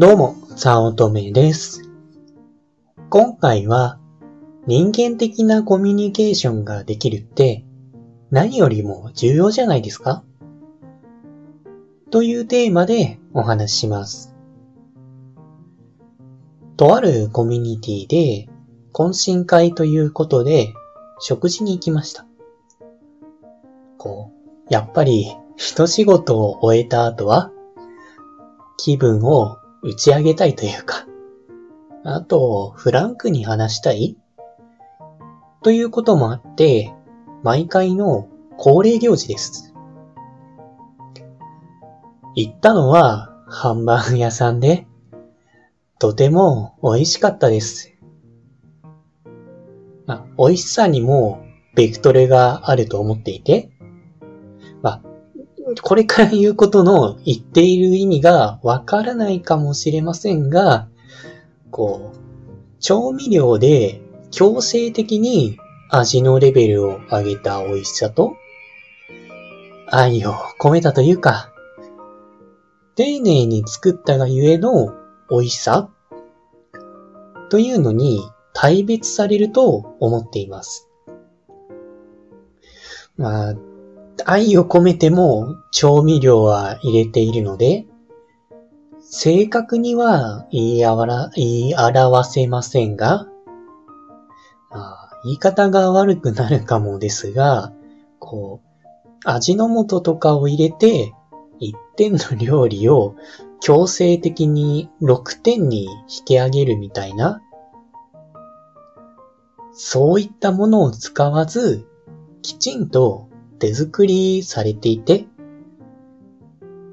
どうも、早乙女です。今回は、人間的なコミュニケーションができるって、何よりも重要じゃないですか？というテーマでお話しします。とあるコミュニティで、懇親会ということで、食事に行きました。こう、やっぱり、一仕事を終えた後は、気分を打ち上げたいというか、あと、フランクに話したい？ということもあって、毎回の恒例行事です。行ったのはハンバーグ屋さんで、とても美味しかったです。ま、美味しさにもベクトルがあると思っていて、これから言うことの言っている意味がわからないかもしれませんが、こう、調味料で強制的に味のレベルを上げた美味しさと、愛を込めたというか、丁寧に作ったがゆえの美味しさというのに大別されると思っています。まあ、愛を込めても調味料は入れているので、正確には言いあわら、言い表せませんが、まあ、言い方が悪くなるかもですが、こう、味の素とかを入れて、1点の料理を強制的に6点に引き上げるみたいな、そういったものを使わず、きちんと手作りされていて、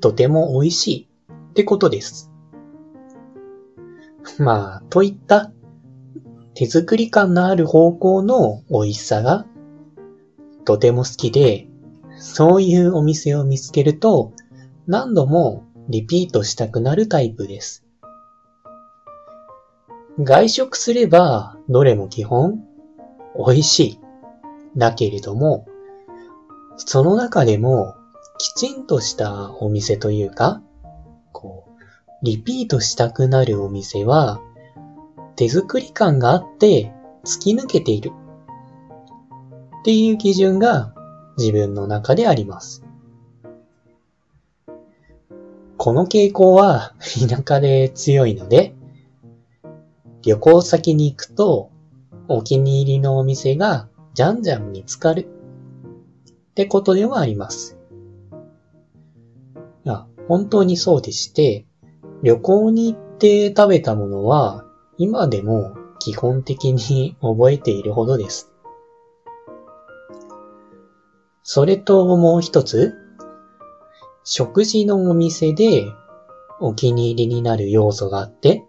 とても美味しいってことです。まあ、といった手作り感のある方向の美味しさがとても好きで、そういうお店を見つけると何度もリピートしたくなるタイプです。外食すればどれも基本美味しい。だけれども、その中でもきちんとしたお店というか、こう、リピートしたくなるお店は、手作り感があって突き抜けている。っていう基準が自分の中であります。この傾向は田舎で強いので、旅行先に行くとお気に入りのお店がじゃんじゃん見つかる。ってことではあります。いや、本当にそうでして、旅行に行って食べたものは、今でも基本的に覚えているほどです。それともう一つ、食事のお店でお気に入りになる要素があって、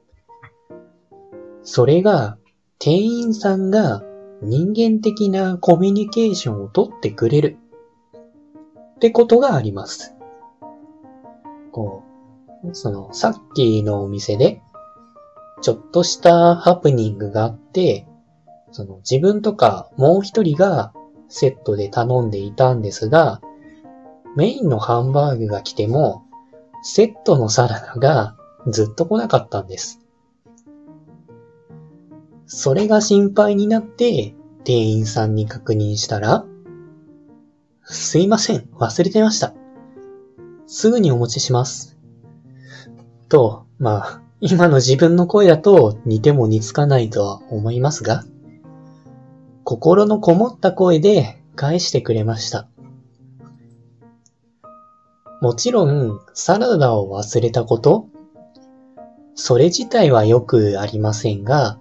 それが店員さんが人間的なコミュニケーションをとってくれるってことがあります。こう、その、さっきのお店で、ちょっとしたハプニングがあって、その自分とかもう一人がセットで頼んでいたんですが、メインのハンバーグが来ても、セットのサラダがずっと来なかったんです。それが心配になって店員さんに確認したら、すいません、忘れてました。すぐにお持ちします。と、まあ、今の自分の声だと似ても似つかないとは思いますが、心のこもった声で返してくれました。もちろん、サラダを忘れたことそれ自体はよくありませんが、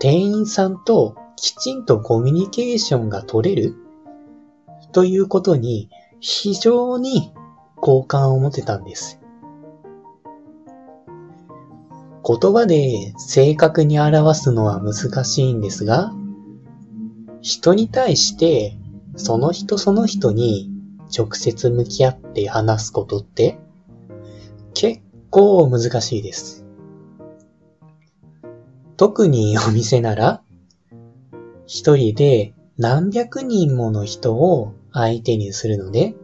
店員さんときちんとコミュニケーションが取れるということに非常に好感を持てたんです。言葉で正確に表すのは難しいんですが、人に対してその人その人に直接向き合って話すことって結構難しいです。特にお店なら一人で何百人もの人を相手にするので、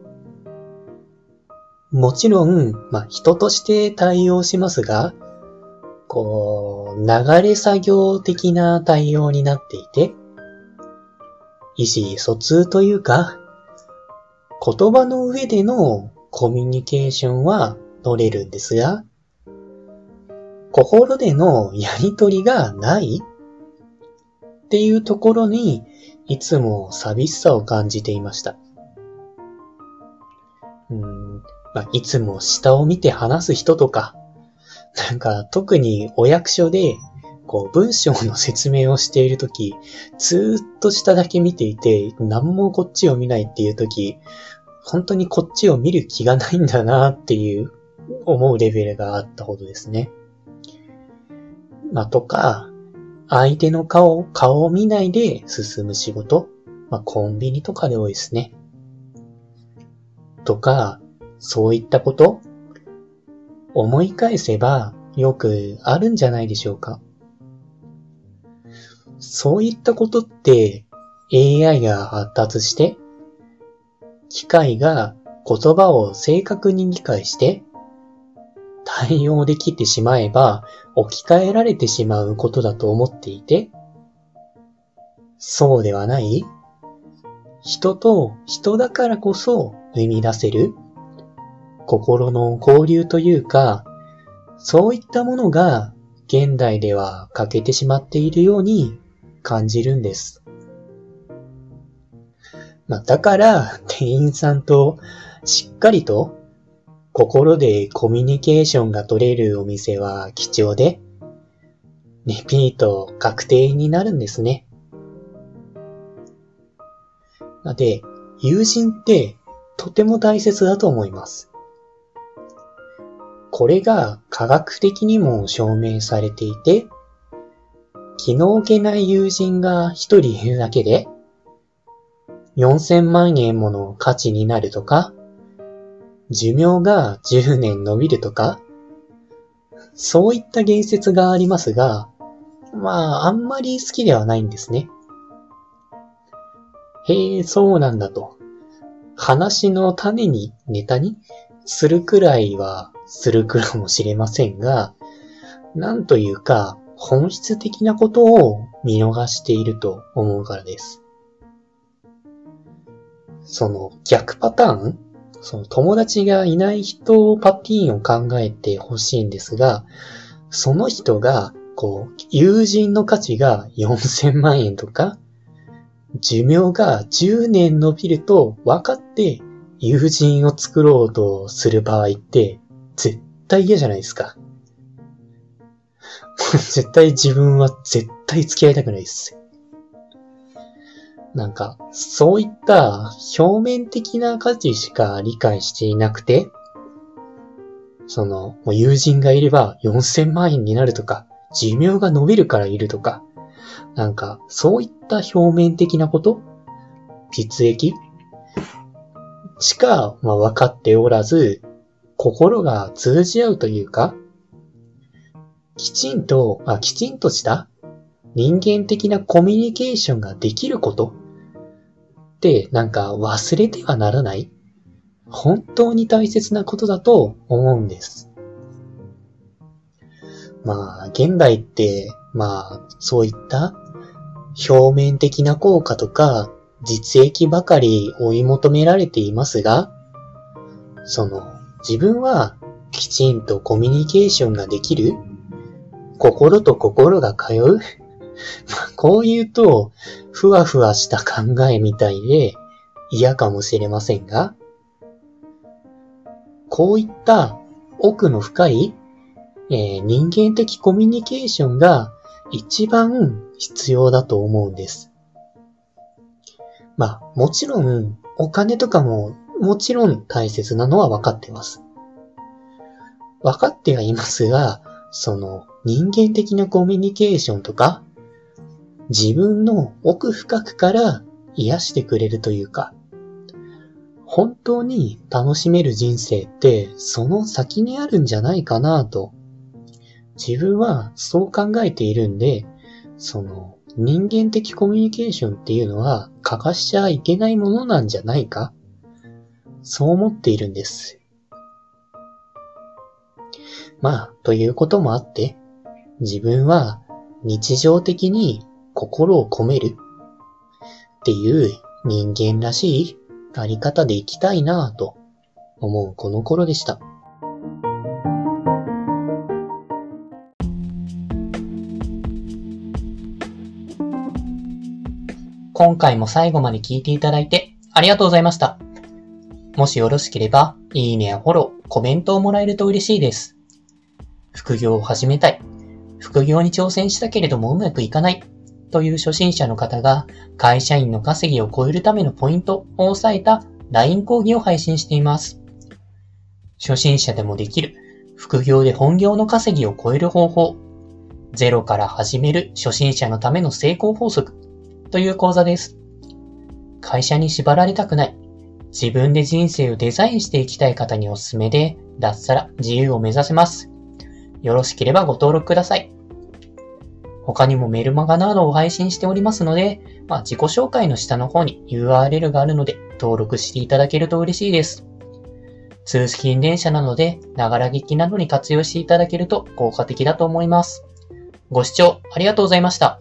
もちろん、まあ、人として対応しますが、こう、流れ作業的な対応になっていて、意思疎通というか、言葉の上でのコミュニケーションは取れるんですが、心でのやりとりがないっていうところに、いつも寂しさを感じていました。うん、まあ、いつも下を見て話す人とか、なんか特にお役所で、こう文章の説明をしているとき、ずーっと下だけ見ていて、何もこっちを見ないっていうとき、本当にこっちを見る気がないんだなっていう思うレベルがあったほどですね。まあ、とか、相手の顔、顔を見ないで進む仕事。まあ、コンビニとかで多いですね。とか、そういったこと思い返せばよくあるんじゃないでしょうか。そういったことって AI が発達して、機械が言葉を正確に理解して対応できてしまえば置き換えられてしまうことだと思っていて、そうではない人と人だからこそ生み出せる心の交流というか、そういったものが現代では欠けてしまっているように感じるんです。まあ、だから、店員さんとしっかりと心でコミュニケーションが取れるお店は貴重で、リピート確定になるんですね。なので、友人ってとても大切だと思います。これが科学的にも証明されていて、気の置けない友人が一人いるだけで、4000万円もの価値になるとか、寿命が10年伸びるとか、そういった言説がありますが、まあ、あんまり好きではないんですね。へえ、そうなんだと。話の種に、ネタにするくらいはするかもしれませんが、なんというか、本質的なことを見逃していると思うからです。その逆パターンその友達がいない人パティーンを考えてほしいんですが、その人が、こう、友人の価値が4000万円とか、寿命が10年伸びると分かって友人を作ろうとする場合って、絶対嫌じゃないですか。絶対自分は絶対付き合いたくないです。なんか、そういった表面的な価値しか理解していなくて、その、もう友人がいれば4000万円になるとか、寿命が伸びるからいるとか、なんか、そういった表面的なこと実益しか、まあ、分かっておらず、心が通じ合うというか、きちんと、あ、きちんとした人間的なコミュニケーションができることってなんか忘れてはならない本当に大切なことだと思うんです。まあ、現代って、まあ、そういった表面的な効果とか実益ばかり追い求められていますが、その自分はきちんとコミュニケーションができる心と心が通う こう言うと、ふわふわした考えみたいで嫌かもしれませんが、こういった奥の深い、えー、人間的コミュニケーションが一番必要だと思うんです。まあ、もちろん、お金とかももちろん大切なのは分かってます。分かってはいますが、その人間的なコミュニケーションとか、自分の奥深くから癒してくれるというか、本当に楽しめる人生ってその先にあるんじゃないかなと、自分はそう考えているんで、その人間的コミュニケーションっていうのは欠かしちゃいけないものなんじゃないかそう思っているんです。まあ、ということもあって、自分は日常的に心を込めるっていう人間らしいあり方でいきたいなぁと思うこの頃でした。今回も最後まで聞いていただいてありがとうございました。もしよろしければ、いいねやフォロー、コメントをもらえると嬉しいです。副業を始めたい。副業に挑戦したけれどもうまくいかない。という初心者の方が会社員の稼ぎを超えるためのポイントを押さえた LINE 講義を配信しています。初心者でもできる副業で本業の稼ぎを超える方法。ゼロから始める初心者のための成功法則という講座です。会社に縛られたくない。自分で人生をデザインしていきたい方におすすめで、脱サラ自由を目指せます。よろしければご登録ください。他にもメルマガなどを配信しておりますので、まあ、自己紹介の下の方に URL があるので登録していただけると嬉しいです。通信電車なので、ながら聞きなどに活用していただけると効果的だと思います。ご視聴ありがとうございました。